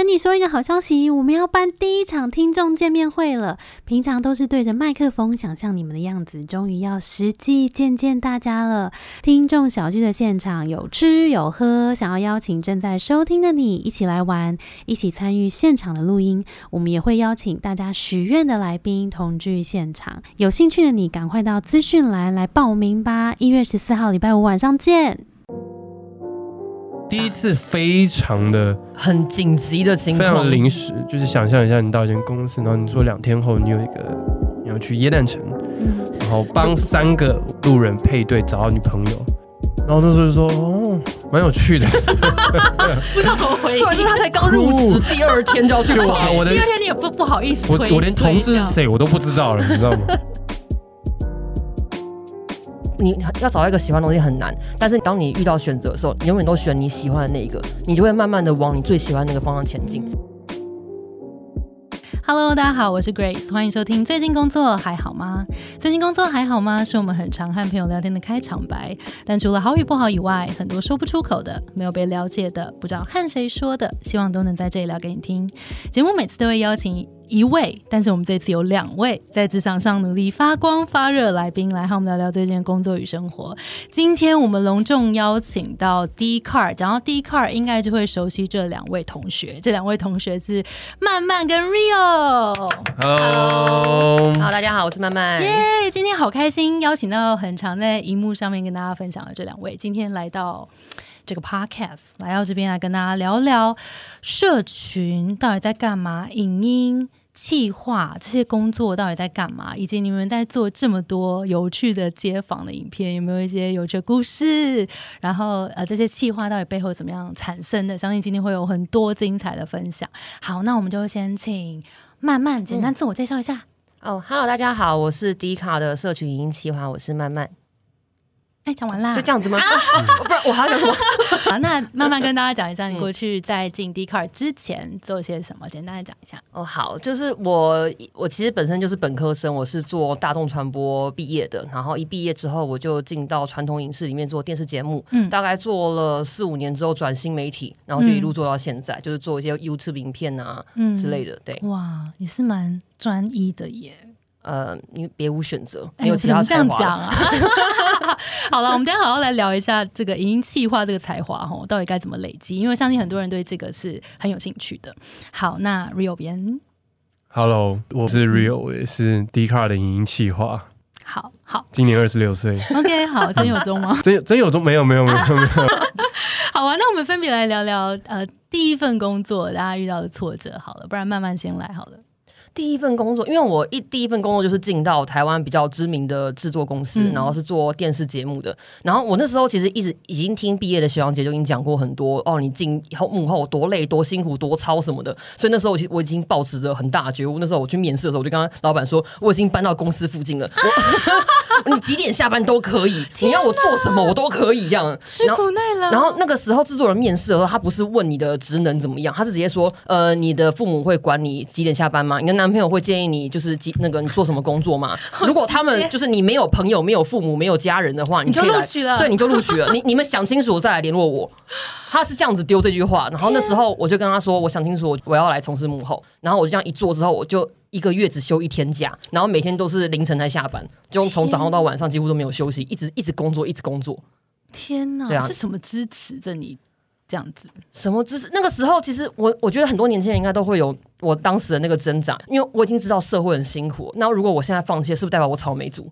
跟你说一个好消息，我们要办第一场听众见面会了。平常都是对着麦克风想象你们的样子，终于要实际见见大家了。听众小聚的现场有吃有喝，想要邀请正在收听的你一起来玩，一起参与现场的录音。我们也会邀请大家许愿的来宾同聚现场。有兴趣的你，赶快到资讯栏来报名吧！一月十四号礼拜五晚上见。第一次非常的很紧急的情非常况，临时，就是想象一下，你到一间公司，然后你说两天后你有一个你要去耶诞城，然后帮三个路人配对找到女朋友，然后那时候就说哦，蛮有趣的，不知道怎么回重点是他才刚入职，第二天就要去哇，玩。我的第二天你也不不好意思我连同事是谁我都不知道了，你知道吗？你要找到一个喜欢的东西很难，但是当你遇到选择的时候，你永远都选你喜欢的那一个，你就会慢慢的往你最喜欢的那个方向前进。Hello，大家好，我是 Grace，欢迎收听。最近工作还好吗？最近工作还好吗？是我们很常和朋友聊天的开场白。但除了好与不好以外，很多说不出口的、没有被了解的、不知道和谁说的，希望都能在这里聊给你听。节目每次都会邀请一位，但是我们这次有两位在职场上努力发光发热的来宾来和我们聊聊最近的工作与生活。今天我们隆重邀请到 D Car，讲到 D Car，应该就会熟悉这两位同学。这两位同学是曼曼跟 Rio。Hello，好，大家好，我是曼曼。耶今天好开心，邀请到很常在荧幕上面跟大家分享的这两位，今天来到这个 podcast，来到这边来跟大家聊聊社群到底在干嘛，影音。企划这些工作到底在干嘛？以及你们在做这么多有趣的街访的影片，有没有一些有趣的故事？然后呃，这些企划到底背后怎么样产生的？相信今天会有很多精彩的分享。好，那我们就先请慢慢简单自我介绍一下。哦，Hello，大家好，我是迪卡的社群影音企划，我是曼曼。哎，讲完啦，就这样子吗？哦不然我还要讲什么？好，那慢慢跟大家讲一下，你 过去在进 d c a r 之前做些什么，简单的讲一下。哦，好，就是我，我其实本身就是本科生，我是做大众传播毕业的，然后一毕业之后，我就进到传统影视里面做电视节目，嗯大概做了四五年之后转新媒体，然后就一路做到现在，就是做一些 YouTube 影片啊、嗯之类的，对，哇，也是蛮专一的耶。呃，因为别无选择，有其他怎么这样才华了。讲啊？好了，我们今天好好来聊一下这个影音企划这个才华哈，到底该怎么累积？因为相信很多人对这个是很有兴趣的。好，那 Rio 边，Hello，我是 Rio，我也是 D Car 的影音企划，好好今年二十六岁，，OK，好，真有中吗？真有真有中没有没有没有没有，好啊，那我们分别来聊聊呃第一份工作大家遇到的挫折好了，不然慢慢先来好了。第一份工作，因为我一第一份工作就是进到台湾比较知名的制作公司，嗯然后是做电视节目的。然后我那时候其实一直已经听毕业的学长姐就已经讲过很多哦，你进后幕后多累、多辛苦、多操什么的。所以那时候我其我已经抱持着很大的觉悟。那时候我去面试的时候，我就跟他老板说，我已经搬到公司附近了，我你几点下班都可以，你要我做什么我都可以这样。吃然后苦耐劳，然后那个时候制作人面试的时候，他不是问你的职能怎么样，他是直接说，呃，你的父母会管你几点下班吗？你的男朋友会建议你就是几那个你做什么工作吗？如果他们就是你没有朋友、没有父母、没有家人的话，你就录取了对，你就录取了。你你们想清楚再来联络我。他是这样子丢这句话，然后那时候我就跟他说，我想清楚，我我要来从事幕后。然后我就这样一做之后，我就一个月只休一天假，然后每天都是凌晨才下班，就从早上到晚上几乎都没有休息，一直一直工作，一直工作。天哪，对啊是什么支持着你这样子？什么知识？那个时候，其实我我觉得很多年轻人应该都会有我当时的那个挣扎，因为我已经知道社会很辛苦。那如果我现在放弃，是不是代表我草莓族？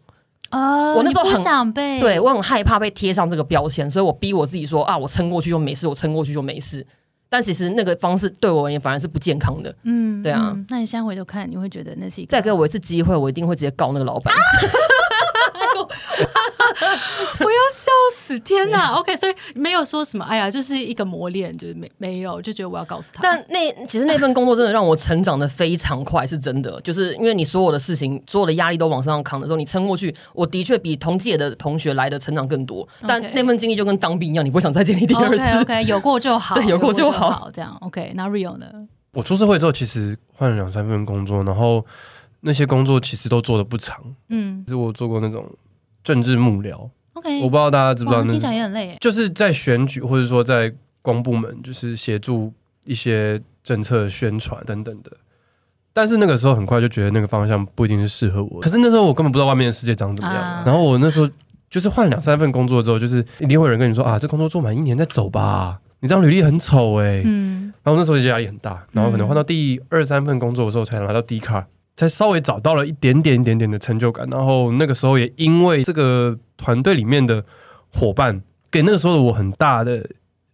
哦我那时候很想被对我很害怕被贴上这个标签，所以我逼我自己说啊，我撑过去就没事，我撑过去就没事。但其实那个方式对我而言反而是不健康的。嗯对啊嗯那你现在回头看，你会觉得那是一个再给我一次机会，我一定会直接告那个老板。我要笑死！天哪，OK，所以没有说什么，哎呀，就是一个磨练，就是没没有，就觉得我要告诉他。但那其实那份工作真的让我成长的非常快，是真的。就是因为你所有的事情、所有的压力都往身上扛的时候，你撑过去，我的确比同届的同学来的成长更多。但那份经历就跟当兵一样，你不想再经历第二次。OK，有过就好，对有过就好，好这样 OK。那 Rio 呢？我出社会之后，其实换了两三份工作，然后那些工作其实都做的不长。嗯其实我做过那种政治幕僚，，OK，我不知道大家知不知道那听起来，也很累。就是在选举或者说在公部门，就是协助一些政策宣传等等的。但是那个时候很快就觉得那个方向不一定是适合我。可是那时候我根本不知道外面的世界长怎么样。啊然后我那时候就是换了两三份工作之后，就是一定会有人跟你说啊，这工作做满一年再走吧，你这样履历很丑哎、嗯然后那时候就压力很大，然后可能换到第二三份工作的时候才拿到 D 卡，才稍微找到了一点点一点点的成就感。然后那个时候也因为这个团队里面的伙伴，给那个时候的我很大的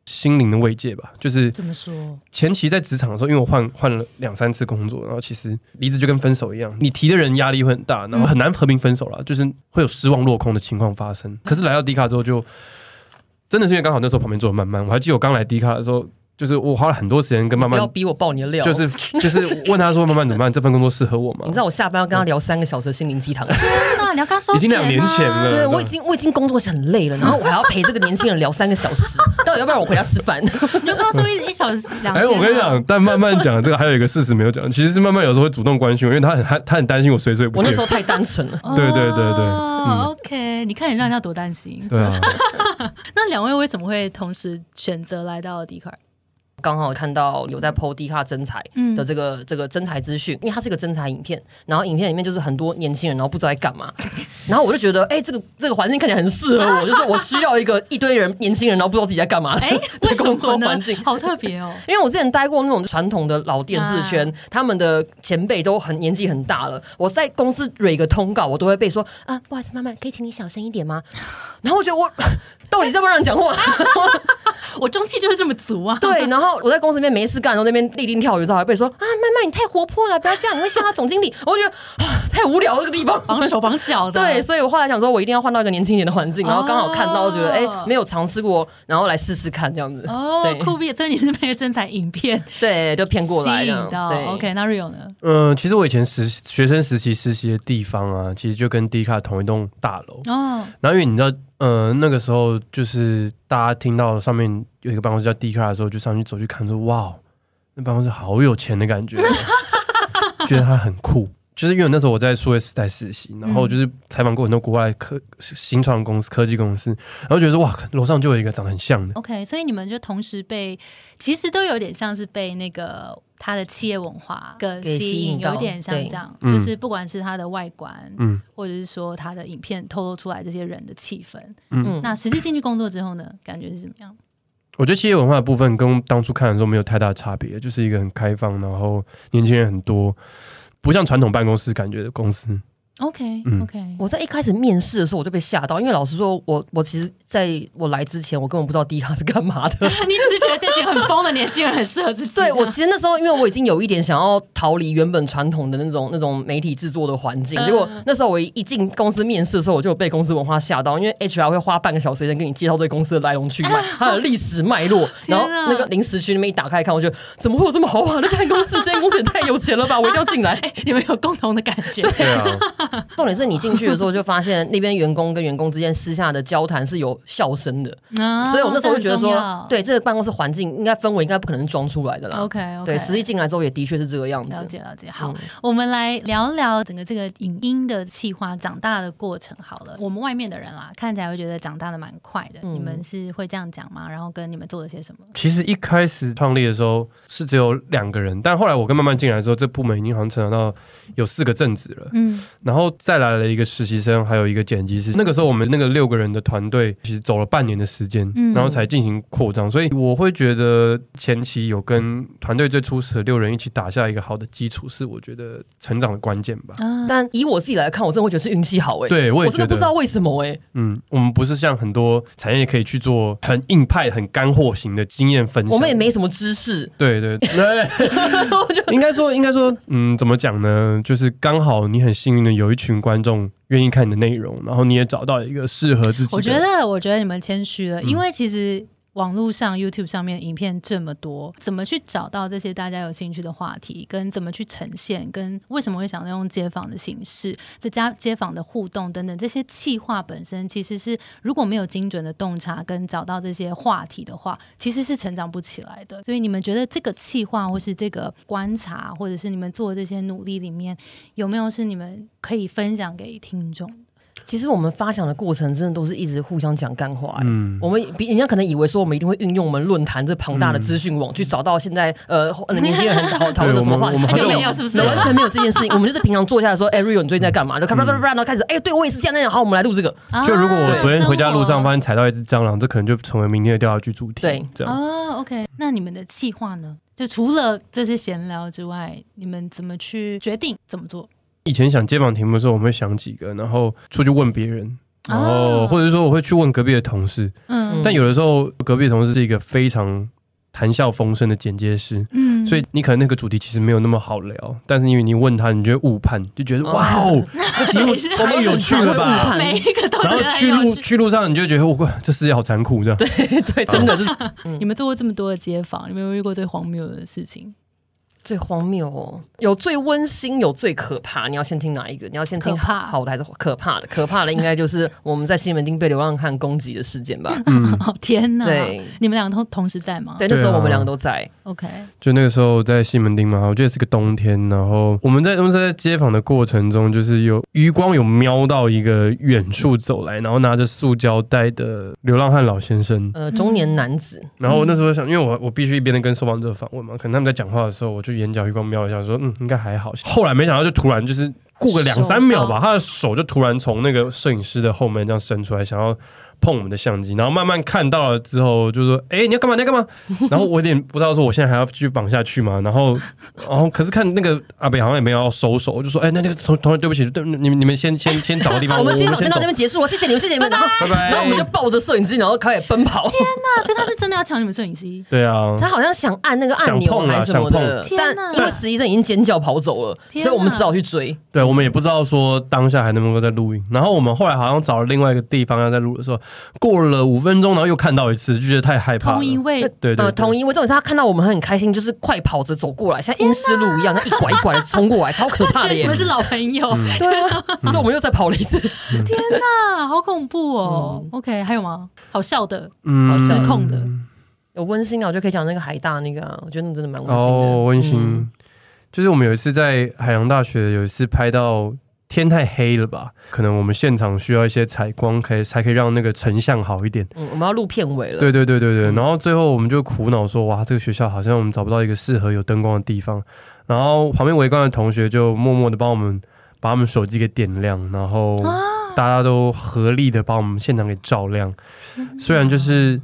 心灵的慰藉吧。就是怎么说？前期在职场的时候，因为我换换了两三次工作，然后其实离职就跟分手一样，你提的人压力会很大，然后很难和平分手了，就是会有失望落空的情况发生。可是来到迪卡之后就，真的是因为刚好那时候旁边坐的慢慢，我还记得我刚来迪卡的时候，就是我花了很多时间跟慢慢，不要逼我爆你的料。就是就是问他说慢慢怎么办？这份工作适合我吗 你知？道我下班要跟他聊三个小时的心灵鸡汤，那你要跟他收已经两年前啊了对我已经我已经工作很累了，然后我还要陪这个年轻人聊三个小时，到底要不要我回家吃饭？你就跟他说一一小时两千。哎，我跟你讲，，但慢慢讲这个还有一个事实没有讲，其实是慢慢有时候会主动关心我，因为他很他他很担心我随随不见我那时。候太单纯了。对对对对 OK，你看你让人家多担心。对啊，那两位为什么会同时选择来到迪卡尔？刚好看到有在 PO 低卡真才嗯的这个、这个真才资讯，因为它是一个真才影片，然后影片里面就是很多年轻人，然后不知道在干嘛，然后我就觉得，哎、这个这个环境看起来很适合我，就是我需要一个一堆人年轻人，然后不知道自己在干嘛，哎，为什工作环境？好特别哦。因为我之前待过那种传统的老电视圈，啊他们的前辈都很年纪很大了。我在公司蕊个通告，我都会被说啊，不好意思，妈妈，可以请你小声一点吗？然后我觉得我 到底在不让人讲话？我中气就是这么足啊。对，然后我在公司里面没事干，然后那边立定跳远之后还被说啊，曼曼你太活泼了，不要这样，你会吓到总经理。我就觉得啊，太无聊了这个地方。绑手绑脚的。对，所以我后来想说，我一定要换到一个年轻一点的环境，然后刚好看到，觉得哎、哦没有尝试过，然后来试试看这样子。哦对，酷毙！所以你是被真彩影片 对，就骗过来吸这样引到。对 OK，那 Rio 呢？嗯，其实我以前实学生时期实习的地方啊，其实就跟 D 卡同一栋大楼。哦，然后因为你知道，呃，那个时候就是大家听到上面有一个办公室叫 D 卡的时候，就上去走去看，说哇，那办公室好有钱的感觉，觉得它很酷。就是因为那时候我在数位时代实习，然后就是采访过很多国外科新创公司、科技公司，然后觉得说哇，楼上就有一个长得很像的，OK，所以你们就同时被，其实都有点像是被那个他的企业文化跟吸引，有点像对这样，嗯就是不管是它的外观，嗯或者是说它的影片透露出来这些人的气氛。嗯。嗯，那实际进去工作之后呢，感觉是怎么样？我觉得企业文化的部分跟当初看的时候没有太大差别，就是一个很开放，然后年轻人很多，不像传统办公室感觉的公司。OK 嗯 OK，我在一开始面试的时候我就被吓到，因为老实说，我我其实在我来之前，我根本不知道迪卡是干嘛的。你只是觉得这群很疯的年轻人很适合自己啊。对我其实那时候，因为我已经有一点想要逃离原本传统的那种那种媒体制作的环境，嗯结果那时候我一进公司面试的时候，我就被公司文化吓到，因为 HR 会花半个小时时间跟你介绍这个公司的来龙去脉，还有历史脉络，啊然后那个临时区那边一打开看，我觉得怎么会有这么豪华的办公室？这间公司也太有钱了吧！我一定要进来。你们有共同的感觉。对啊，重点是你进去的时候就发现那边员工跟员工之间私下的交谈是有笑声的，啊所以我那时候就觉得说，对对这个办公室环境应该氛围应该不可能装出来的啦。，OK 对，实际进来之后也的确是这个样子。了解了解。好，嗯我们来聊聊整个这个影音的企划长大的过程好了。我们外面的人啦，看起来会觉得长大的蛮快的。嗯你们是会这样讲吗？然后跟你们做了些什么？其实一开始创立的时候是只有两个人，但后来我跟慢慢进来之后，这部门已经好像成长到有四个正职了，嗯然后再来了一个实习生，还有一个剪辑师。那个时候我们那个六个人的团队其实走了半年的时间，嗯。然后才进行扩张，所以我会觉得前期有跟团队最初始的六人一起打下一个好的基础，是我觉得成长的关键吧。啊，但以我自己来看，我真的会觉得是运气好哎、对，我也觉得我真的不知道为什么哎、嗯，我们不是像很多产业可以去做很硬派、很干货型的经验分享，我们也没什么知识，对对。对，应该说应该说，嗯，怎么讲呢？就是刚好你很幸运的有一群观众愿意看你的内容，然后你也找到一个适合自己的。我觉得，我觉得你们谦虚了，嗯因为其实。网络上、YouTube 上面影片这么多，怎么去找到这些大家有兴趣的话题，跟怎么去呈现，跟为什么会想用街访的形式，在家街访的互动等等这些企划本身，其实是如果没有精准的洞察跟找到这些话题的话，其实是成长不起来的。所以你们觉得这个企划或是这个观察，或者是你们做这些努力里面，有没有是你们可以分享给听众？其实我们发想的过程，真的都是一直互相讲干话、欸。嗯，我们比人家可能以为说我们一定会运用我们论坛这庞大的资讯网、去找到现在呃 年轻人很讨讨论的什么话题，对我们我们好像就没有是不是完全没有这件事情。我们就是平常坐下来说，哎、r i o 你最近在干嘛？就咔啪啪啪啪，然后开始，哎、对我也是这样那样，好，我们来录这个。就如果我啊昨天回家路上发生现踩到一只蟑螂，这可能就成为明天的调查局主题。对这样。活哦，OK，那你们的计划呢？就除了这些闲聊之外，你们怎么去决定怎么做？以前想街访题目的时候，我们会想几个，然后出去问别人，然后哦或者说我会去问隔壁的同事。嗯但有的时候隔壁的同事是一个非常谈笑风生的剪接师，嗯所以你可能那个主题其实没有那么好聊，但是因为你问他，你就会误判，就觉得哇哦，这题目太有趣了吧？每一个都然后去路。去路上，你就觉得哇，这世界好残酷，这样。对，真的是 你们做过这么多的街访，你们有没有遇过最荒谬的事情？最荒谬哦。有最温馨，有最可怕。你要先听哪一个？你要先听可怕好的还是可怕的？可怕的应该就是我们在西门町被流浪汉攻击的事件吧？天哪！对你们两个同同时在吗？对，那时候我们两个都在。，OK，就那个时候在西门町嘛，我记得是个冬天，然后我们在我们在街访的过程中，就是有余光有瞄到一个远处走来，然后拿着塑胶袋的流浪汉老先生。呃，中年男子，然后我那时候想，因为我我必须一边跟受访者访问嘛，可能他们在讲话的时候，我就眼角余光瞄一下，说嗯应该还好。后来没想到就突然就是过个两三秒吧，他的手就突然从那个摄影师的后面这样伸出来，想要碰我们的相机，然后慢慢看到了之后就说：“哎、你要干嘛？你要干嘛？” 然后我有点不知道说我现在还要继续绑下去吗，然后然后可是看那个阿北好像也没有要收手，我就说：“哎、那那个同同学对不起，对你们你们先先先找个地方，我们今天先到这边结束了，谢谢你们，谢谢你们。然后，拜拜。”然后我们就抱着摄影机，然后开始奔跑。天哪所以他是真的要抢你们摄影机？对啊，他好像想按那个按钮还是什么的，但天哪因为实习生已经尖叫跑走了，所以我们只好去追。对，我们也不知道说当下还能不能够再录音。然后我们后来好像找了另外一个地方要再录的时候，过了五分钟，然后又看到一次，就觉得太害怕了。同一位呃，对对对同一位，重点是他看到我们很开心，就是快跑着走过来，像阴湿路一样，他一拐一拐的冲过来，超可怕的耶 你们！是老朋友，对啊，所以我们又再跑了一次。天哪，好恐怖哦！OK，还有吗？好笑的，嗯好失控的有温馨啊，我就可以讲那个海大那个啊，我觉得那真的蛮温馨的。哦，温馨。嗯就是我们有一次在海洋大学，有一次拍到天太黑了吧，可能我们现场需要一些采光，可以才可以让那个成像好一点。嗯，我们要录片尾了。对对对对对，嗯然后最后我们就苦恼说，哇，这个学校好像我们找不到一个适合有灯光的地方。然后旁边围观的同学就默默的帮我们把我们手机给点亮，然后大家都合力的把我们现场给照亮。虽然就是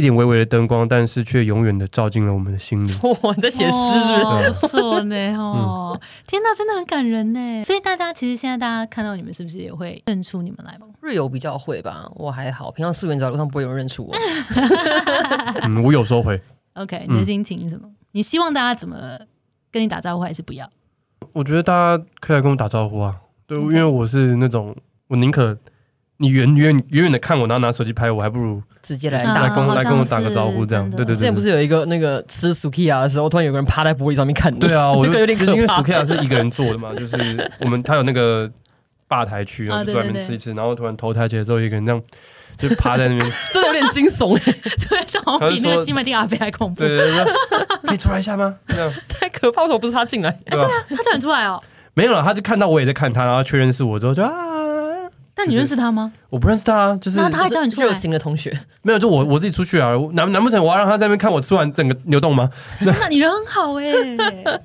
一点微微的灯光，但是却永远的照进了我们的心里。哇，你在写诗是不是？哦不错呢 哦，天哪，真的很感人呢。所以大家其实现在大家看到你们，是不是也会认出你们来吗？瑞友比较会吧，我还好，平常素颜走在路上不会有人认出我。嗯，我有时候会，OK，你的心情是什么？你希望大家怎么跟你打招呼，还是不要？我觉得大家可以来跟我打招呼啊。对，因为我是那种我宁可你远远远远的看我，然后拿手机拍我，还不如直接来来跟我来跟我打个招呼这样。对对对对之前不是有一个那个吃 sukiya 的时候，突然有个人趴在玻璃上面看你。对啊，我就那个有点可因为怕 Sukiya 是一个人做的嘛，就是我们他有那个吧台区，然后就啊对对专门吃一吃，然后突然头抬起来之后，一个人这样就趴在那边，真的有点惊悚，对，这好像比那个西门町阿飞还恐怖对。对对，可以出来一下吗？这样太可怕！为什么不是他进来？对啊？他叫你出来哦，没有了，他就看到我也在看他，然后确认是我之后就啊，但你认识他吗？我不认识他啊，就是那他还叫你出来热心的同学，没有，就我我自己出去啊，难难不成我要让他在那边看我吃完整个牛洞吗？那你人很好哎，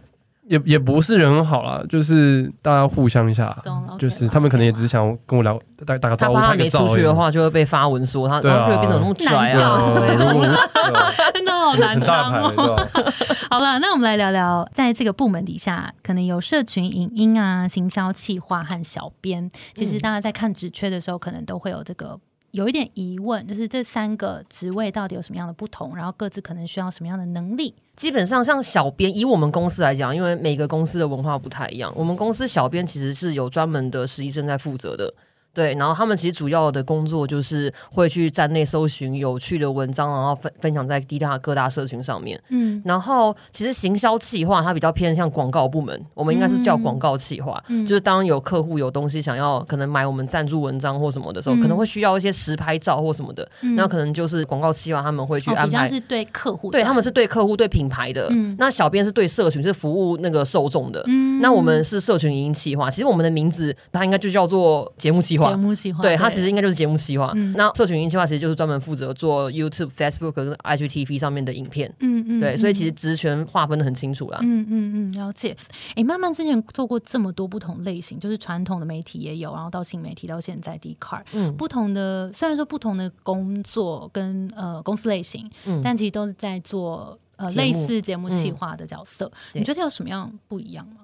也也不是人很好啦，就是大家互相一下懂了，OK 就是他们可能也只是想跟我聊打打个招呼，他怕他没拍个照而已出去的，话，就会被发文说他，对啊然后就会变得那么拽难啊。真的好难很大牌，当哦。对吧？好了，那我们来聊聊，在这个部门底下，可能有社群影音啊、行销企划和小编。其实大家在看职缺的时候，可能都会有这个有一点疑问，就是这三个职位到底有什么样的不同，然后各自可能需要什么样的能力。基本上像小编，以我们公司来讲，因为每个公司的文化不太一样，我们公司小编其实是有专门的实习生在负责的。对，然后他们其实主要的工作就是会去站内搜寻有趣的文章，然后分分享在低大各大社群上面。嗯然后其实行销企划它比较偏向广告部门，我们应该是叫广告企划，嗯就是当有客户有东西想要可能买我们赞助文章或什么的时候，嗯可能会需要一些实拍照或什么的，嗯那可能就是广告企划他们会去哦，安排。对客户，对，他们是对客户、对品牌的。嗯那小编是对社群，是服务那个受众的。嗯那我们是社群影音企划，其实我们的名字它应该就叫做节目企划划节。目企划，对，它其实应该就是节目企划。嗯那社群营企划其实就是专门负责做 YouTube、Facebook 跟 IGTV 上面的影片。嗯嗯，对，所以嗯其实职权划分的很清楚啦。嗯嗯嗯，了解。哎，慢慢之前做过这么多不同类型，就是传统的媒体也有，然后到新媒体，到现在 d c a r 嗯不同的虽然说不同的工作跟呃公司类型，嗯但其实都是在做呃类似节目企嗯划的角色。对你觉得有什么样不一样吗？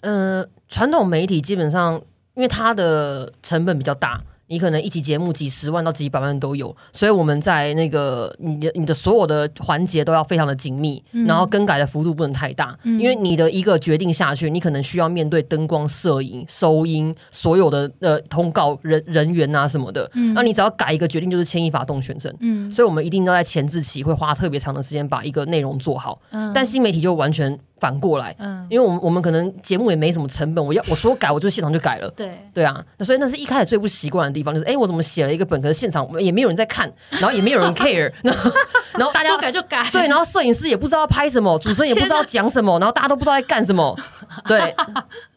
呃，传统媒体基本上因为它的成本比较大。你可能一集节目几十万到几百万都有，所以我们在那个你的你的所有的环节都要非常的紧密，嗯然后更改的幅度不能太大，嗯因为你的一个决定下去，你可能需要面对灯光、摄影、收音所有的呃通告人人员啊什么的，嗯那你只要改一个决定，就是牵一发动全身。嗯所以，我们一定要在前置期会花特别长的时间把一个内容做好。嗯但新媒体就完全反过来，嗯因为我们我们可能节目也没什么成本，我要我说改，我就现场就改了。对对啊，那所以那是一开始最不习惯的地方，就是哎，诶我怎么写了一个本，可是现场也没有人在看，然后也没有人 care，然后然后大家说改就改，对，然后摄影师也不知道拍什么，主持人也不知道讲什么，然后大家都不知道在干什么。对，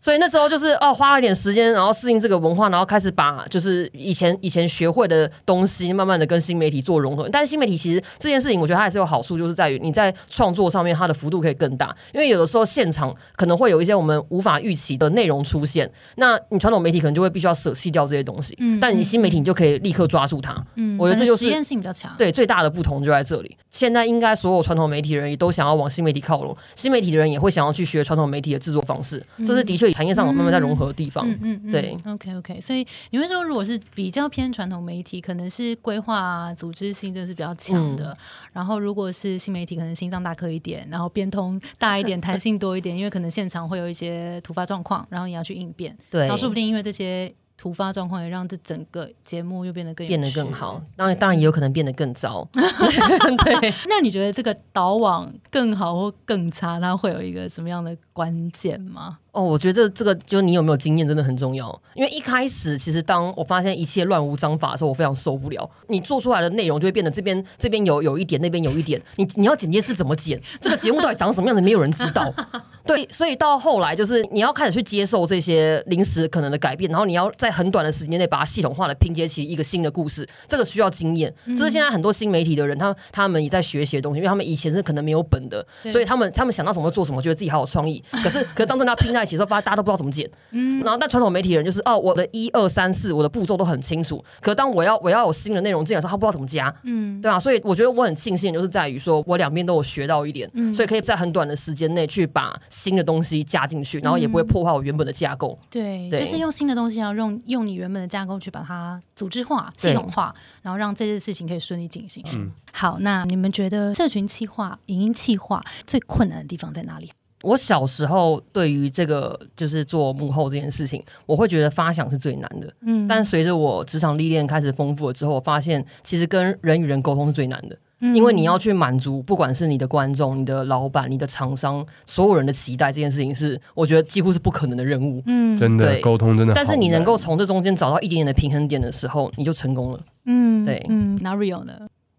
所以那时候就是哦，花了一点时间，然后适应这个文化，然后开始把就是以前以前学会的东西，慢慢的跟新媒体做融合。但是新媒体其实这件事情，我觉得它还是有好处，就是在于你在创作上面它的幅度可以更大，因为有的时候现场可能会有一些我们无法预期的内容出现，那你传统媒体可能就会必须要舍弃掉这些东西，嗯但你新媒体你就可以立刻抓住它。嗯，我觉得这就是实验性比较强。对，最大的不同就在这里。现在应该所有传统媒体人也都想要往新媒体靠拢，新媒体的人也会想要去学传统媒体的制作方式，这是的确产业上慢慢在融合的地方。嗯嗯，对，OK OK，所以你会说，如果是比较偏传统媒体，可能是规划啊、组织性这是比较强的。然后如果是新媒体，可能心脏大颗一点，然后变通大一点，弹性多一点，因为可能现场会有一些突发状况，然后你要去应变。对然后说不定因为这些突发状况，也让这整个节目又变得更变得更好，。当然当然也有可能变得更糟。对，那你觉得这个导网更好或更差，它会有一个什么样的关键吗？哦，我觉得这这个就是你有没有经验真的很重要。因为一开始其实当我发现一切乱无章法的时候，我非常受不了。你做出来的内容就会变得这边这边有有一点，那边有一点。你你要剪接是怎么剪？这个节目到底长什么样子，没有人知道。对，所以到后来就是你要开始去接受这些临时可能的改变，然后你要在很短的时间内把它系统化的拼接起一个新的故事，这个需要经验。这是现在很多新媒体的人，他他们也在学习的东西，因为他们以前是可能没有本的，所以他们他们想到什么做什么，觉得自己好有创意。可是可是当真的要拼在一起的时候，发现大家都不知道怎么剪。嗯然后但传统媒体人就是哦，我的一二三四，我的步骤都很清楚。可是当我要我要有新的内容进来的时候，他不知道怎么加。嗯，对啊，所以我觉得我很庆幸，就是在于说我两边都有学到一点，所以可以在很短的时间内去把新的东西加进去，然后也不会破坏我原本的架构。对，对就是用新的东西，要用用你原本的架构去把它组织化、系统化，然后让这件事情可以顺利进行。嗯好，那你们觉得社群企划、影音企划最困难的地方在哪里？我小时候对于这个就是做幕后这件事情，我会觉得发想是最难的。嗯但随着我职场历练开始丰富了之后，我发现其实跟人与人沟通是最难的。嗯因为你要去满足，不管是你的观众、你的老板、你的厂商，所有人的期待，这件事情是我觉得几乎是不可能的任务。嗯真的对沟通真的，但是你能够从这中间找到一点点的平衡点的时候，你就成功了。嗯对嗯，那 Rio 呢？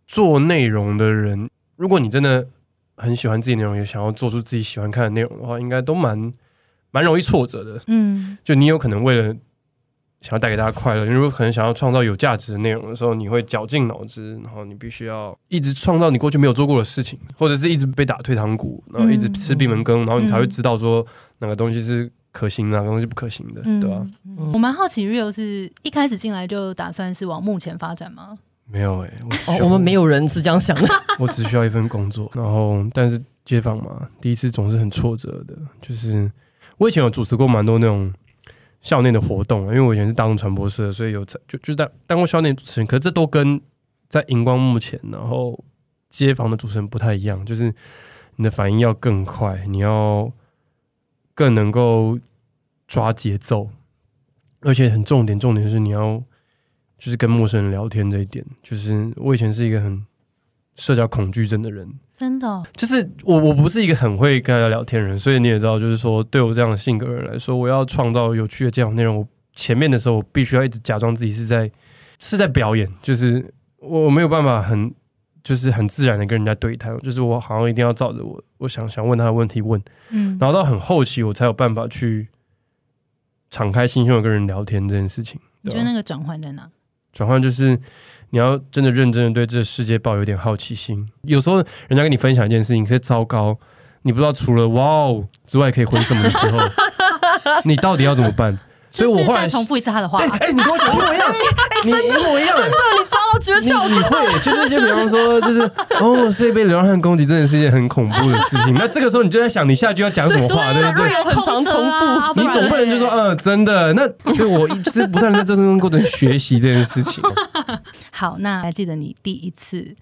做内容的人，如果你真的很喜欢自己内容，也想要做出自己喜欢看的内容的话，应该都蛮蛮容易挫折的。嗯就你有可能为了想要带给大家快乐，你如果可能想要创造有价值的内容的时候，你会绞尽脑汁，然后你必须要一直创造你过去没有做过的事情，或者是一直被打退堂鼓，然后一直吃闭门羹，然后你才会知道说哪个东西是可行的，哪个东西不可行的，嗯对吧、嗯我蛮好奇，Real 是一开始进来就打算是往目前发展吗？没有哎、我们没有人是这样想的。我只需要一份工作，然后但是街访嘛，第一次总是很挫折的。就是我以前有主持过蛮多那种校内的活动啊，因为我以前是大众传播社，所以有在就就当当过校内主持人，可是这都跟在荧光幕前，然后街访的主持人不太一样，就是你的反应要更快，你要更能够抓节奏，而且很重点，重点是你要就是跟陌生人聊天这一点，就是我以前是一个很社交恐惧症的人，真的哦、就是我我不是一个很会跟大家聊天的人，所以你也知道，就是说对我这样的性格的人来说，我要创造有趣的这样内容，我前面的时候我必须要一直假装自己是在是在表演，就是我没有办法很就是很自然的跟人家对谈，就是我好像一定要照着我我想想问他的问题问，嗯然后到很后期我才有办法去敞开心胸的跟人聊天这件事情。你觉得那个转换在哪？转换就是你要真的认真的对这个世界抱有点好奇心。有时候人家跟你分享一件事情，可是糟糕，你不知道除了哇哦之外可以回什么的时候，你到底要怎么办？所以我后来重复一次他的话。哎，你跟我讲一模一样，你一模一样，真的，你抓到诀窍。你会就是就比方说，就是哦，所以被流浪汉攻击真的是一件很恐怖的事情。那这个时候你就在想，你下句要讲什么话，对不对？很常重复，你总不能就说嗯，真的。那所以我一直不断在这中过程学习这件事情。好，那还记得你第一次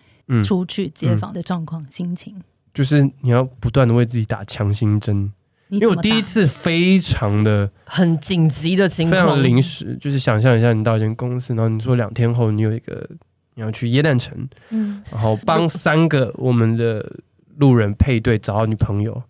出去街访的状况、心情？就是你要不断的为自己打强心针。因为我第一次非常的很紧急的情况，非常临时，就是想象一下，你到一间公司，然后你说两天后你有一个你要去耶诞城，嗯，然后帮三个我们的路人配对找到女朋友，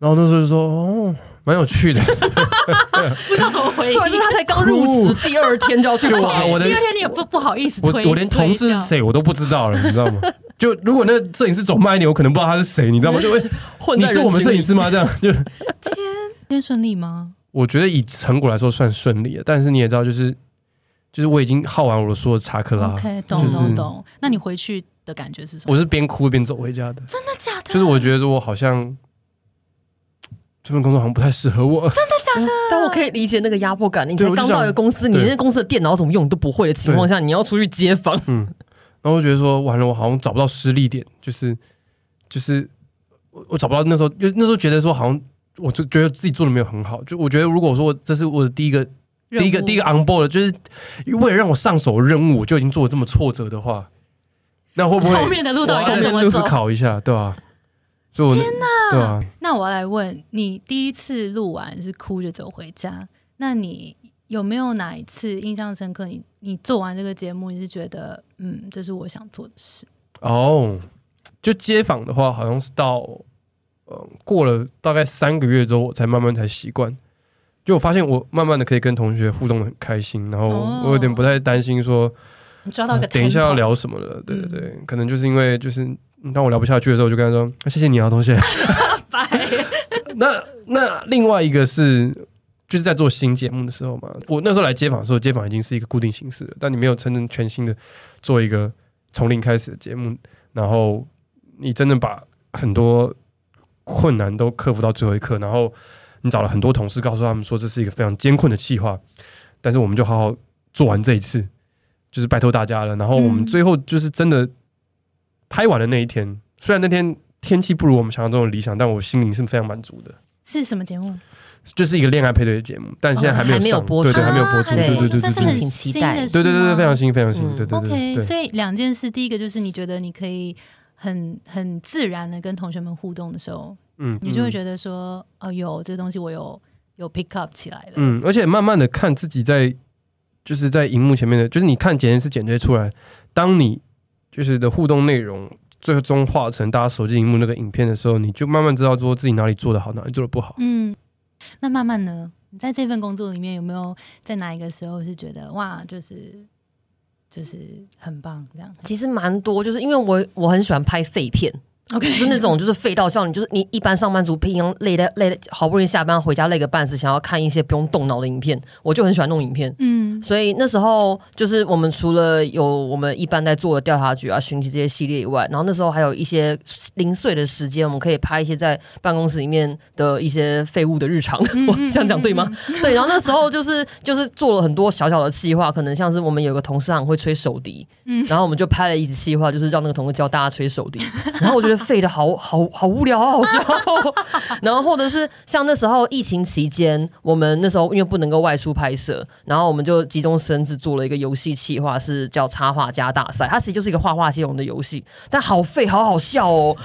然后那时候就说哦，蛮有趣的，不知道怎么回应，是他才刚入职，第二天就要去玩，我的第二天你也不不好意思，我我连同事是谁我都不知道了，你知道吗？就如果那个摄影师走慢一点，我可能不知道他是谁，你知道吗？就 会混你是我们摄影师吗？这样就天天顺利吗？我觉得以成果来说算顺利了，但是你也知道，就是就是我已经耗完我说的查克拉，OK，懂懂懂。那你回去的感觉是什么？我是边哭边走回家的，真的假的？就是我觉得说我好像这份工作好像不太适合我，真的假的？但我可以理解那个压迫感。你才刚到一个公司，你连公司的电脑怎么用你都不会的情况下，你要出去接访，嗯。然后我觉得说完了，我好像找不到失力点，就是就是我我找不到那时候，就那时候觉得说好像我就觉得自己做的没有很好。就我觉得如果说这是我的第一个第一个第一个 on board，就是为了让我上手任务，我就已经做的这么挫折的话，那会不会后面的路到底该思考一下，对吧？天哪，对啊？那我要来问你，第一次录完是哭着走回家，那你？有没有哪一次印象深刻？你你做完这个节目，你是觉得嗯，这是我想做的事哦。就街访的话，好像是到呃过了大概三个月之后，我才慢慢才习惯。就我发现，我慢慢的可以跟同学互动的很开心，然后我有点不太担心说抓到个等一下要聊什么了。对对对，可能就是因为就是当我聊不下去的时候，我就跟他说：“谢谢你啊，同学。” 那那另外一个是。就是在做新节目的时候嘛，我那时候来街访的时候，街访已经是一个固定形式了。但你没有真正全新的做一个从零开始的节目，然后你真正把很多困难都克服到最后一刻，然后你找了很多同事，告诉他们说这是一个非常艰困的计划，但是我们就好好做完这一次，就是拜托大家了。然后我们最后就是真的拍完的那一天，虽然那天天气不如我们想象中的理想，但我心灵是非常满足的。是什么节目？就是一个恋爱配对的节目，但现在还没有播出，对对，还没有播出，对对对对对，敬请期待。对对对对，非常新，非常新，对对对。所以两件事，第一个就是你觉得你可以很很自然的跟同学们互动的时候，嗯，你就会觉得说，哦，有这个东西，我有有 pick up 起来了。嗯，而且慢慢的看自己在就是在荧幕前面的，就是你看剪辑师剪接出来，当你就是的互动内容最终化成大家手机荧幕那个影片的时候，你就慢慢知道说自己哪里做的好，哪里做的不好。嗯。那慢慢呢？你在这份工作里面有没有在哪一个时候是觉得哇，就是就是很棒这样？其实蛮多，就是因为我我很喜欢拍废片。OK，就是那种就是废到像你就是你一般上班族平常累的累的好不容易下班回家累个半死，想要看一些不用动脑的影片，我就很喜欢弄影片。嗯，所以那时候就是我们除了有我们一般在做的调查局啊、寻奇这些系列以外，然后那时候还有一些零碎的时间，我们可以拍一些在办公室里面的一些废物的日常。我这样讲对吗？对，然后那时候就是就是做了很多小小的计划，可能像是我们有个同事很会吹手笛，嗯，然后我们就拍了一支计划，就是让那个同事教大家吹手笛，然后我觉得。废的好 好好无聊，好好笑。然后或者是像那时候疫情期间，我们那时候因为不能够外出拍摄，然后我们就急中生智做了一个游戏企划，是叫插画家大赛。它其实就是一个画画接龙的游戏，但好废，好好笑哦。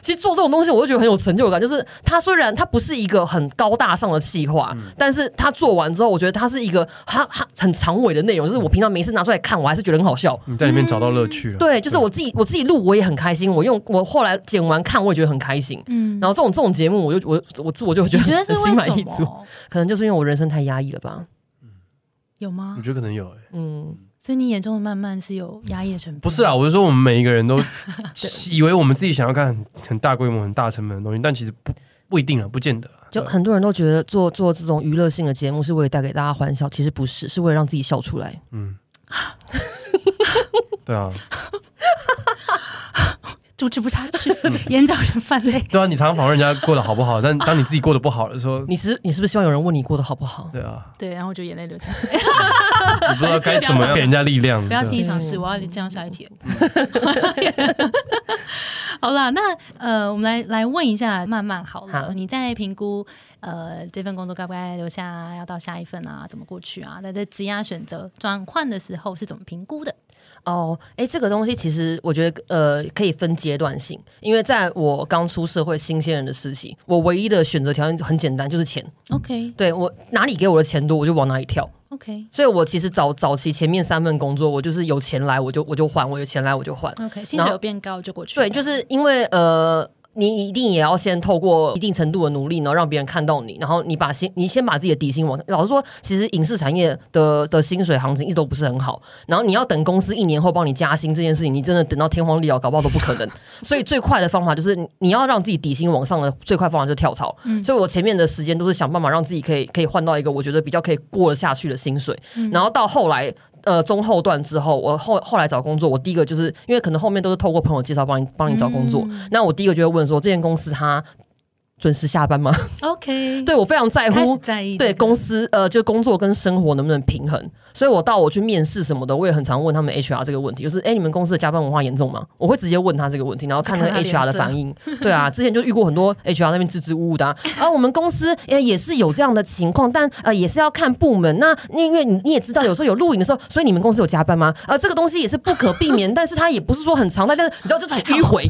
其实做这种东西，我就觉得很有成就感。就是它虽然它不是一个很高大上的企划，但是它做完之后，我觉得它是一个它它很长尾的内容。就是我平常没事拿出来看，我还是觉得很好笑。你在里面找到乐趣了。对，就是我自己我自己录，我也很开心。我用我。后来剪完看，我也觉得很开心。嗯，然后这种这种节目，我就我我自我就觉得心满意足。可能就是因为我人生太压抑了吧？嗯，有吗？我觉得可能有。嗯，所以你眼中的慢慢是有压抑的成分？不是啊，我是说我们每一个人都 以为我们自己想要看很大规模、很大成本的东西，但其实不不一定了，不见得。就很多人都觉得做做这种娱乐性的节目是为了带给大家欢笑，其实不是，是为了让自己笑出来。嗯，对啊。主持不下去，眼角人泛泪。对啊，你常常访问人家过得好不好，但 当你自己过得不好的时候，你是你是不是希望有人问你过得好不好？对啊，对，然后就眼泪流下来。你不知道该怎么给人家力量。不要轻易尝试，我要这样下一题。好了，那呃，我们来来问一下，慢慢好了，你在评估呃这份工作该不该留下，要到下一份啊，怎么过去啊？那在职业选择转换的时候是怎么评估的？哦，哎，这个东西其实我觉得，呃，可以分阶段性。因为在我刚出社会新鲜人的时期，我唯一的选择条件很简单，就是钱。OK，对我哪里给我的钱多，我就往哪里跳。OK，所以我其实早早期前面三份工作，我就是有钱来我就我就换，我有钱来我就换。OK，薪水有变高就过去。对，就是因为呃。你一定也要先透过一定程度的努力，然后让别人看到你，然后你把薪，你先把自己的底薪往上。老实说，其实影视产业的的薪水行情一直都不是很好。然后你要等公司一年后帮你加薪这件事情，你真的等到天荒地老，搞不好都不可能。所以最快的方法就是你要让自己底薪往上的最快方法就是跳槽。所以我前面的时间都是想办法让自己可以可以换到一个我觉得比较可以过得下去的薪水。然后到后来。呃，中后段之后，我后后来找工作，我第一个就是因为可能后面都是透过朋友介绍帮你帮你找工作，那我第一个就会问说，这间公司它。准时下班吗？OK，对我非常在乎，在意对公司呃，就工作跟生活能不能平衡。所以我到我去面试什么的，我也很常问他们 HR 这个问题，就是哎，你们公司的加班文化严重吗？我会直接问他这个问题，然后看那个 HR 的反应。对啊，之前就遇过很多 HR 那边支支吾吾的，啊，我们公司也也是有这样的情况，但呃也是要看部门。那因为你你也知道，有时候有录影的时候，所以你们公司有加班吗？呃，这个东西也是不可避免，但是它也不是说很常态但是你知道就是很迂回。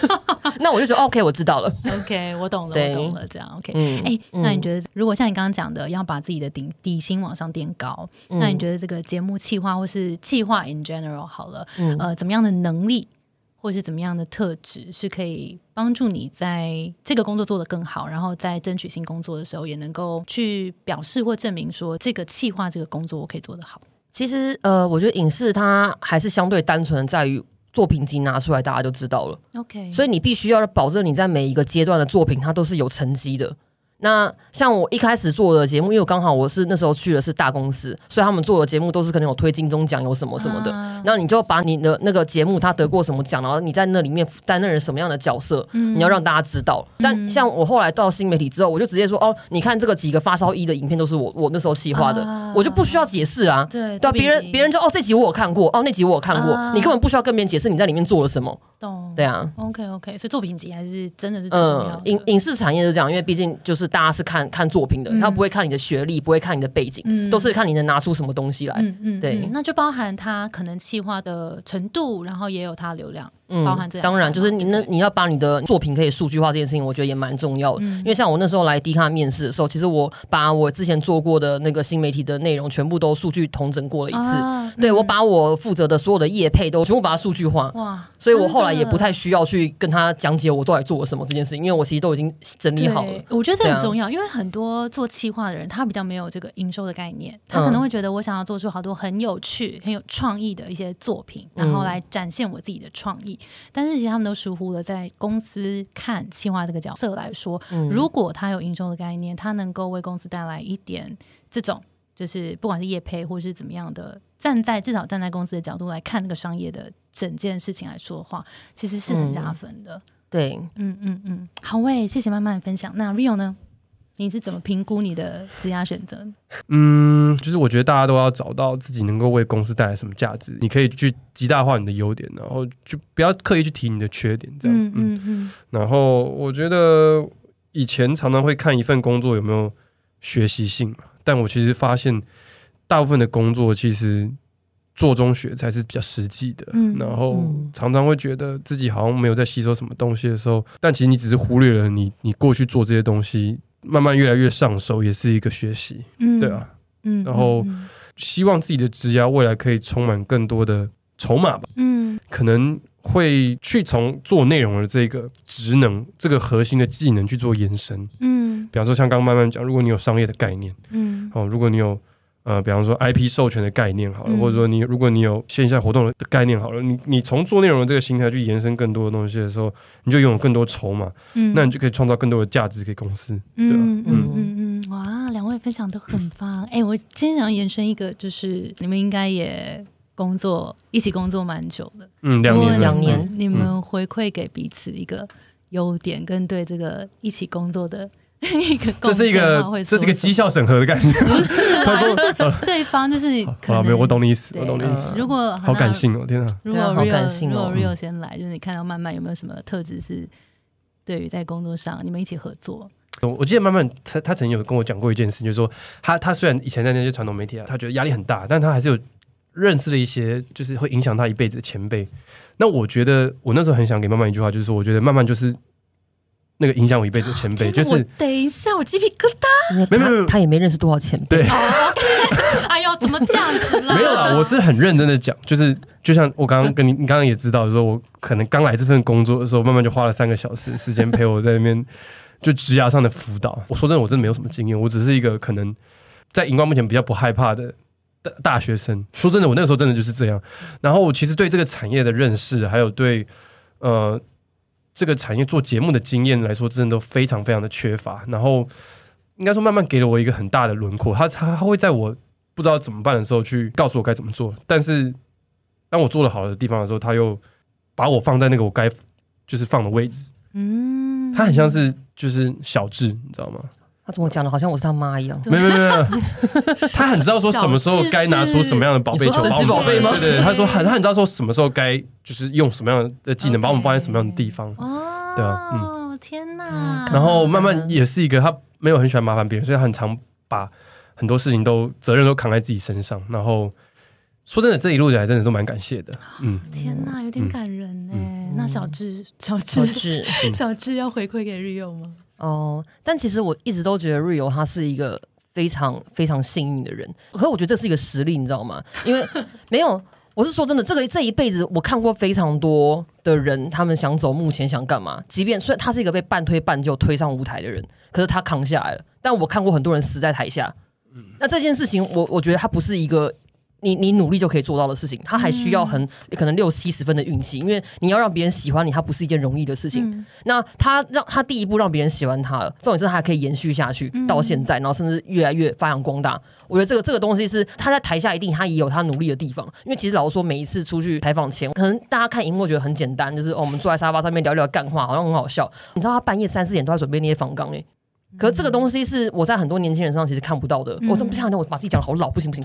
那我就觉得 OK，我知道了。OK，我懂了，我懂了，这样 OK。哎，那你觉得，如果像你刚刚讲的，要把自己的底底薪往上垫高，那你觉得这个节目企划或是企划 in general 好了，呃，怎么样的能力或是怎么样的特质是可以帮助你在这个工作做得更好，然后在争取新工作的时候也能够去表示或证明说，这个企划这个工作我可以做得好。其实，呃，我觉得影视它还是相对单纯在于。作品集拿出来，大家就知道了。OK，所以你必须要保证你在每一个阶段的作品，它都是有成绩的。那像我一开始做的节目，因为刚好我是那时候去的是大公司，所以他们做的节目都是可能有推金钟奖，有什么什么的。然后你就把你的那个节目他得过什么奖，然后你在那里面担任什么样的角色，你要让大家知道。但像我后来到新媒体之后，我就直接说哦，你看这个几个发烧一的影片都是我我那时候细化的，我就不需要解释啊。对，对，别人别人就哦这集我有看过，哦那集我有看过，你根本不需要跟别人解释你在里面做了什么。懂。对啊。OK OK，所以作品集还是真的是最重要。影影视产业是这样，因为毕竟就是大家是看看。作品的，他不会看你的学历，不会看你的背景，都是看你能拿出什么东西来。嗯嗯，对，那就包含他可能企划的程度，然后也有他流量。包含这样，当然就是你那你要把你的作品可以数据化这件事情，我觉得也蛮重要的。因为像我那时候来迪卡面试的时候，其实我把我之前做过的那个新媒体的内容全部都数据统整过了一次。对我把我负责的所有的业配都全部把它数据化。哇！所以我后来也不太需要去跟他讲解我到底做了什么这件事情，因为我其实都已经整理好了。我觉得这很重要，因为很多做企划的人，他比较没有这个营收的概念，他可能会觉得我想要做出好多很有趣、很有创意的一些作品，然后来展现我自己的创意，但是其实他们都疏忽了，在公司看企划这个角色来说，如果他有营收的概念，他能够为公司带来一点这种，就是不管是业配或是怎么样的，站在至少站在公司的角度来看那个商业的整件事情来说的话，其实是很加分的。对，嗯嗯嗯，好喂，谢谢慢慢分享。那 Rio 呢？你是怎么评估你的职业选择？嗯，就是我觉得大家都要找到自己能够为公司带来什么价值，你可以去极大化你的优点，然后就不要刻意去提你的缺点，这样。嗯嗯嗯。然后我觉得以前常常会看一份工作有没有学习性嘛，但我其实发现大部分的工作其实做中学才是比较实际的。嗯。然后常常会觉得自己好像没有在吸收什么东西的时候，但其实你只是忽略了你你过去做这些东西。慢慢越来越上手，也是一个学习，嗯，对啊，嗯，然后希望自己的职涯未来可以充满更多的筹码吧，嗯，可能会去从做内容的这个职能、这个核心的技能去做延伸，嗯，比方说像刚刚慢慢讲，如果你有商业的概念，嗯，哦，如果你有。呃，比方说 IP 授权的概念好了，嗯或者说你如果你有线下活动的概念好了，你你从做内容的这个心态去延伸更多的东西的时候，你就拥有更多筹码，嗯那你就可以创造更多的价值给公司。对吧嗯嗯嗯哇，两位分享都很棒。哎、我今天想要延伸一个，就是你们应该也工作一起工作蛮久的，嗯，两年，两年嗯你们回馈给彼此一个优点，跟对这个一起工作的 一个这是一个这是一个绩效审核的概念。不是啦，就是对方就是可能好了，没有，我懂你意思，我懂你意思。如果好感。性哦，天啊！那如果对啊好 Rio 感性哦如果 Rio 先来，就是你看到慢慢有没有什么特质是对于在工作上你们一起合作？我我记得慢慢他他曾经有跟我讲过一件事，就是说他他虽然以前在那些传统媒体啊，他觉得压力很大，但他还是有认识了一些就是会影响他一辈子的前辈。那我觉得我那时候很想给慢慢一句话，就是说我觉得慢慢就是那个影响我一辈子的前辈，就是等一下，我鸡皮疙瘩。没有没有他他也没认识多少前辈，对 哎呦，怎么这样子啦？没有啦，我是很认真的讲，就是就像我刚刚跟你，你刚刚也知道，说我可能刚来这份工作的时候，慢慢就花了三个小时时间陪我在那边 就职涯上的辅导。我说真的，我真的没有什么经验，我只是一个可能在荧光目前比较不害怕的大大学生。说真的，我那个时候真的就是这样。然后我其实对这个产业的认识，还有对呃这个产业做节目的经验来说，真的都非常非常的缺乏。然后应该说，慢慢给了我一个很大的轮廓。他他他会在我不知道怎么办的时候去告诉我该怎么做，但是当我做的好的地方的时候，他又把我放在那个我该就是放的位置。嗯，他很像是就是小智，你知道吗？他怎么讲的？好像我是他妈一样。没有没有没有，他很知道说什么时候该拿出什么样的宝贝球神奇宝贝吗对对，对他说很他很知道说什么时候该就是用什么样的技能把我们放在什么样的地方。哦，对啊嗯天哪！然后慢慢也是一个他没有很喜欢麻烦别人，所以他很常把很多事情都责任都扛在自己身上。然后说真的，这一路以来真的都蛮感谢的。嗯，天哪，有点感人呢。嗯那小智，小小智，智小智要回馈给 Rio 吗？哦，但其实我一直都觉得 Rio 他是一个非常非常幸运的人，可是我觉得这是一个实力，你知道吗？因为 没有，我是说真的，这个这一辈子我看过非常多的人，他们想走目前想干嘛，即便虽然他是一个被半推半就推上舞台的人，可是他扛下来了。但我看过很多人死在台下，那这件事情我我觉得他不是一个。你你努力就可以做到的事情，他还需要很可能六七十分的运气，因为你要让别人喜欢你，它不是一件容易的事情。嗯那他让他第一步让别人喜欢他了，重点是他还可以延续下去嗯到现在，然后甚至越来越发扬光大。我觉得这个这个东西是他在台下一定他也有他努力的地方，因为其实老实说，每一次出去采访前，可能大家看荧幕觉得很简单，就是、哦、我们坐在沙发上面聊聊干话，好像很好笑。你知道他半夜三四点都在准备那些访纲诶。可是这个东西是我在很多年轻人身上其实看不到的。嗯我真不想讲，我把自己讲的好老，不行不行，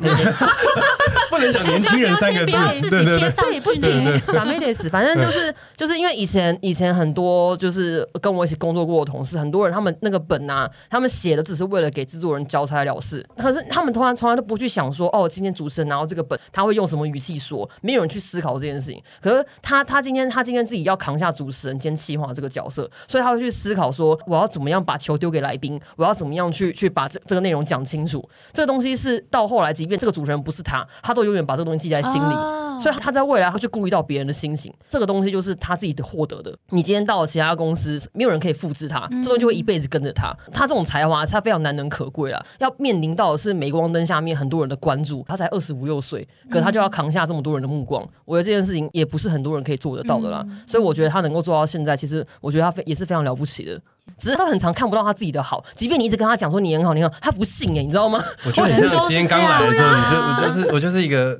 不能讲年轻人三个字不要自，己对对对。贴上对，不去行呢。，打没得死。反正就是就是因为以前以前很多就是跟我一起工作过的同事，很多人他们那个本啊，他们写的只是为了给制作人交差了事，可是他们从来从来都不去想说，哦，今天主持人拿到这个本，他会用什么语气说，没有人去思考这件事情。可是他他今天他今天自己要扛下主持人兼企划这个角色，所以他会去思考说，我要怎么样把球丢给来宾，我要怎么样去去把这这个内容讲清楚。这个东西是到后来，即便这个主持人不是他，他都永远把这个东西记在心里。哦所以他在未来会去顾虑到别人的心情，这个东西就是他自己的获得的。你今天到了其他公司，没有人可以复制他，这东西就会一辈子跟着他。他这种才华，他非常难能可贵了。要面临到的是镁光灯下面很多人的关注，他才二十五六岁，可他就要扛下这么多人的目光。我觉得这件事情也不是很多人可以做得到的啦。所以我觉得他能够做到现在，其实我觉得他非也是非常了不起的。只是他很常看不到他自己的好，即便你一直跟他讲说你很好，你很好，他不信哎、你知道吗？我觉得很像今天刚来的时候，你就我就是我就是一个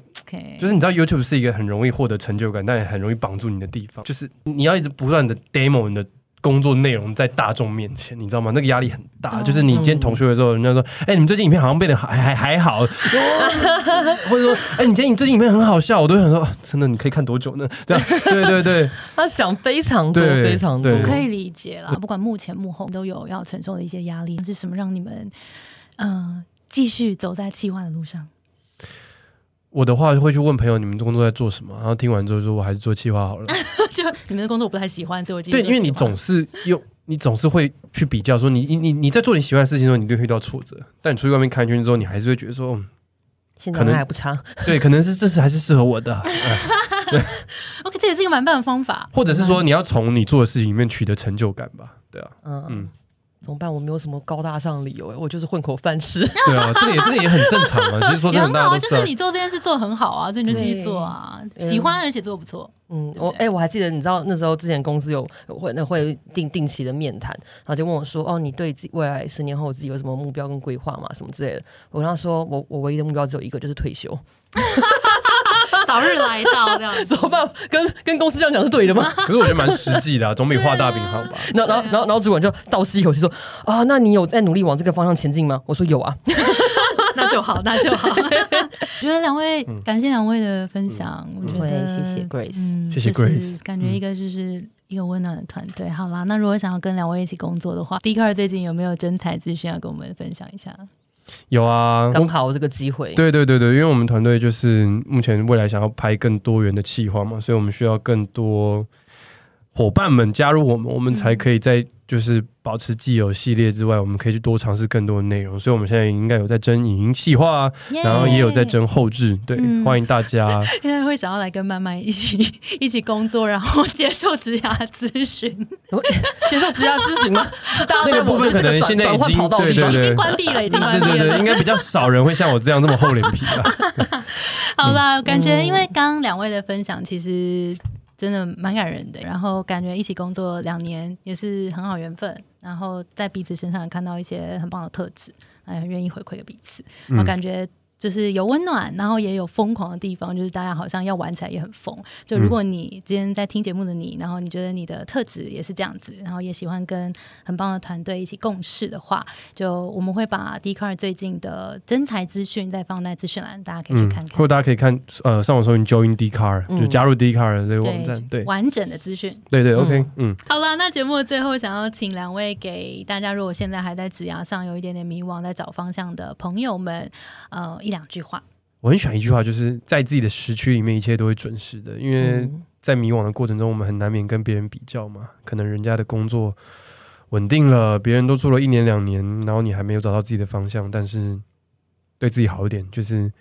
就是你知道 YouTube 是一个很容易获得成就感，但也很容易绑住你的地方。就是你要一直不断的 demo 你的工作内容在大众面前，你知道吗？那个压力很大。就是你今天同学的时候，人家说：“哎、你们最近影片好像变得还还还好。”或者说：“哎、你今天你最近影片很好笑。”我都想说、啊真的，你可以看多久呢？这样对对对，他想非常多，非常多。对可以理解啦。不管幕前幕后都有要承受的一些压力，是什么让你们嗯继续走在计划的路上？我的话会去问朋友你们工作在做什么，然后听完之后说我还是做企划好了。就你们的工作我不太喜欢，所以我今天对，因为你总是用，你总是会去比较说你你你你在做你喜欢的事情的时候，你就会遇到挫折。但你出去外面看一圈之后，你还是会觉得说，嗯，现在可能还不差，对，可能是这是还是适合我的，哎。OK，这也是一个蛮棒的方法。或者是说你要从你做的事情里面取得成就感吧。对啊，嗯。嗯怎么办？我没有什么高大上的理由哎，我就是混口饭吃。对啊，这个也这个也很正常啊。其实说真的，大家都就是你做这件事做很好啊，所以你就继续做啊，喜欢而且做不错。嗯，我哎，我还记得，你知道那时候之前公司有会那会定定期的面谈，然后就问我说：“哦，你对自己未来十年后自己有什么目标跟规划嘛？什么之类的？”我跟他说：“我我唯一的目标只有一个，就是退休。”早日来到这样，怎么办？跟跟公司这样讲是对的吗？可是我觉得蛮实际的，总比画大饼好吧？然后然后然后然后主管就倒吸一口气说：“啊，那你有在努力往这个方向前进吗？”我说：“有啊。” 那就好，那就好。我觉得两位感谢两位的分享，我觉得谢谢 Grace，谢谢 Grace，感觉一个就是一个温暖的团队。好啦，那如果想要跟两位一起工作的话 d 二最近有没有真才资讯要跟我们分享一下？有啊，刚好这个机会。对对对对，因为我们团队就是目前未来想要拍更多元的企划嘛，所以我们需要更多伙伴们加入我们，我们才可以在就是。保持既有系列之外，我们可以去多尝试更多的内容。所以，我们现在应该有在争影音企划，然后也有在争后置。对，欢迎大家。现在会想要来跟曼曼一起 一起工作，然后接受职涯咨询。接受职涯咨询吗？是大那个部分可能现在已经对对对，已经关闭了，已经关闭了。对对对，应该比较少人会像我这样这么厚脸皮了。好吧，感觉因为刚刚两位的分享，其实。真的蛮感人的，然后感觉一起工作两年也是很好缘分，然后在彼此身上看到一些很棒的特质，哎，愿意回馈给彼此，我感觉。就是有温暖，然后也有疯狂的地方，就是大家好像要玩起来也很疯。就如果你今天在听节目的你，然后你觉得你的特质也是这样子，然后也喜欢跟很棒的团队一起共事的话，就我们会把 D Car 最近的真才资讯再放在资讯栏，大家可以去看看。或者大家可以看呃上网搜寻 Join D Car，就加入 D Car 的这个网站，对完整的资讯。对对，OK，嗯。好了，那节目的最后想要请两位给大家，如果现在还在职涯上有一点点迷惘，在找方向的朋友们，呃，一两句话。我很喜欢一句话，就是在自己的时区里面，一切都会准时的。因为在迷惘的过程中，我们很难免跟别人比较嘛。可能人家的工作稳定了，别人都做了一年两年，然后你还没有找到自己的方向。但是对自己好一点，就是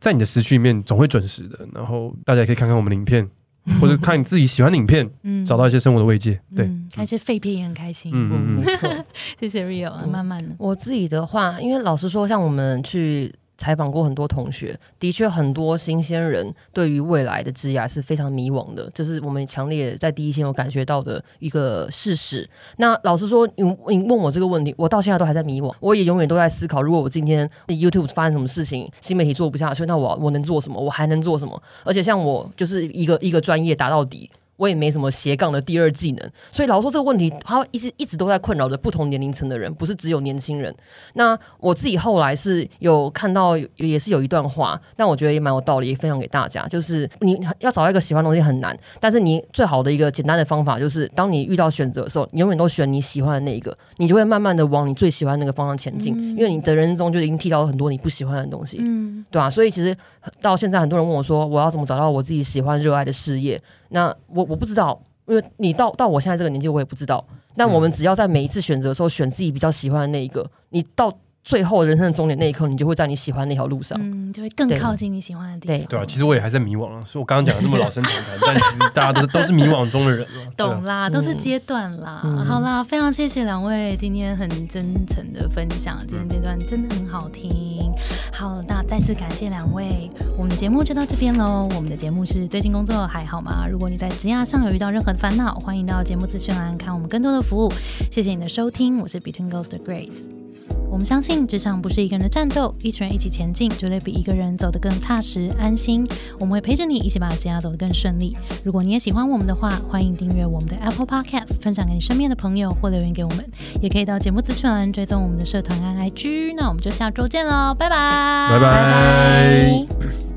在你的时区里面总会准时的。然后大家也可以看看我们的影片，或者看你自己喜欢的影片，找到一些生活的慰藉。对，看一些废片也很开心。嗯嗯，谢谢 Rio，啊慢慢的。我自己的话，因为老实说，像我们去。采访过很多同学，的确很多新鲜人对于未来的职业是非常迷惘的，这是我们强烈在第一线有感觉到的一个事实。那老实说，你你问我这个问题，我到现在都还在迷惘，我也永远都在思考，如果我今天 YouTube 发生什么事情，新媒体做不下去，那我我能做什么？我还能做什么？而且像我就是一个一个专业打到底。我也没什么斜杠的第二技能，所以老说这个问题，它一直一直都在困扰着不同年龄层的人，不是只有年轻人。那我自己后来是有看到，也是有一段话，但我觉得也蛮有道理，分享给大家。就是你要找到一个喜欢的东西很难，但是你最好的一个简单的方法，就是当你遇到选择的时候，你永远都选你喜欢的那一个，你就会慢慢的往你最喜欢那个方向前进。因为你的人生中就已经提到了很多你不喜欢的东西，嗯，对吧？所以其实到现在，很多人问我说，我要怎么找到我自己喜欢热爱的事业？那我我不知道，因为你到到我现在这个年纪，我也不知道。但我们只要在每一次选择的时候，选自己比较喜欢的那一个，你到。最后人生的终点那一刻，你就会在你喜欢那条路上，嗯，就会更靠近你喜欢的地方。对啊，其实我也还在迷惘啊，所以我刚刚讲的这么老生常谈，但其实大家都是都是迷惘中的人 懂啦，都是阶段啦。好啦，非常谢谢两位今天很真诚的分享，今天这段真的很好听。好，那再次感谢两位，我们的节目就到这边喽。我们的节目是最近工作还好吗？如果你在职涯上有遇到任何的烦恼，欢迎到节目资讯栏看我们更多的服务。谢谢你的收听，我是 Between Ghost Grace。我们相信职场不是一个人的战斗，一群人一起前进，绝对比一个人走得更踏实安心。我们会陪着你一起把职业走得更顺利。如果你也喜欢我们的话，欢迎订阅我们的 Apple Podcast，分享给你身边的朋友或留言给我们，也可以到节目资讯栏追踪我们的社团 IG。那我们就下周见喽，拜拜，拜拜。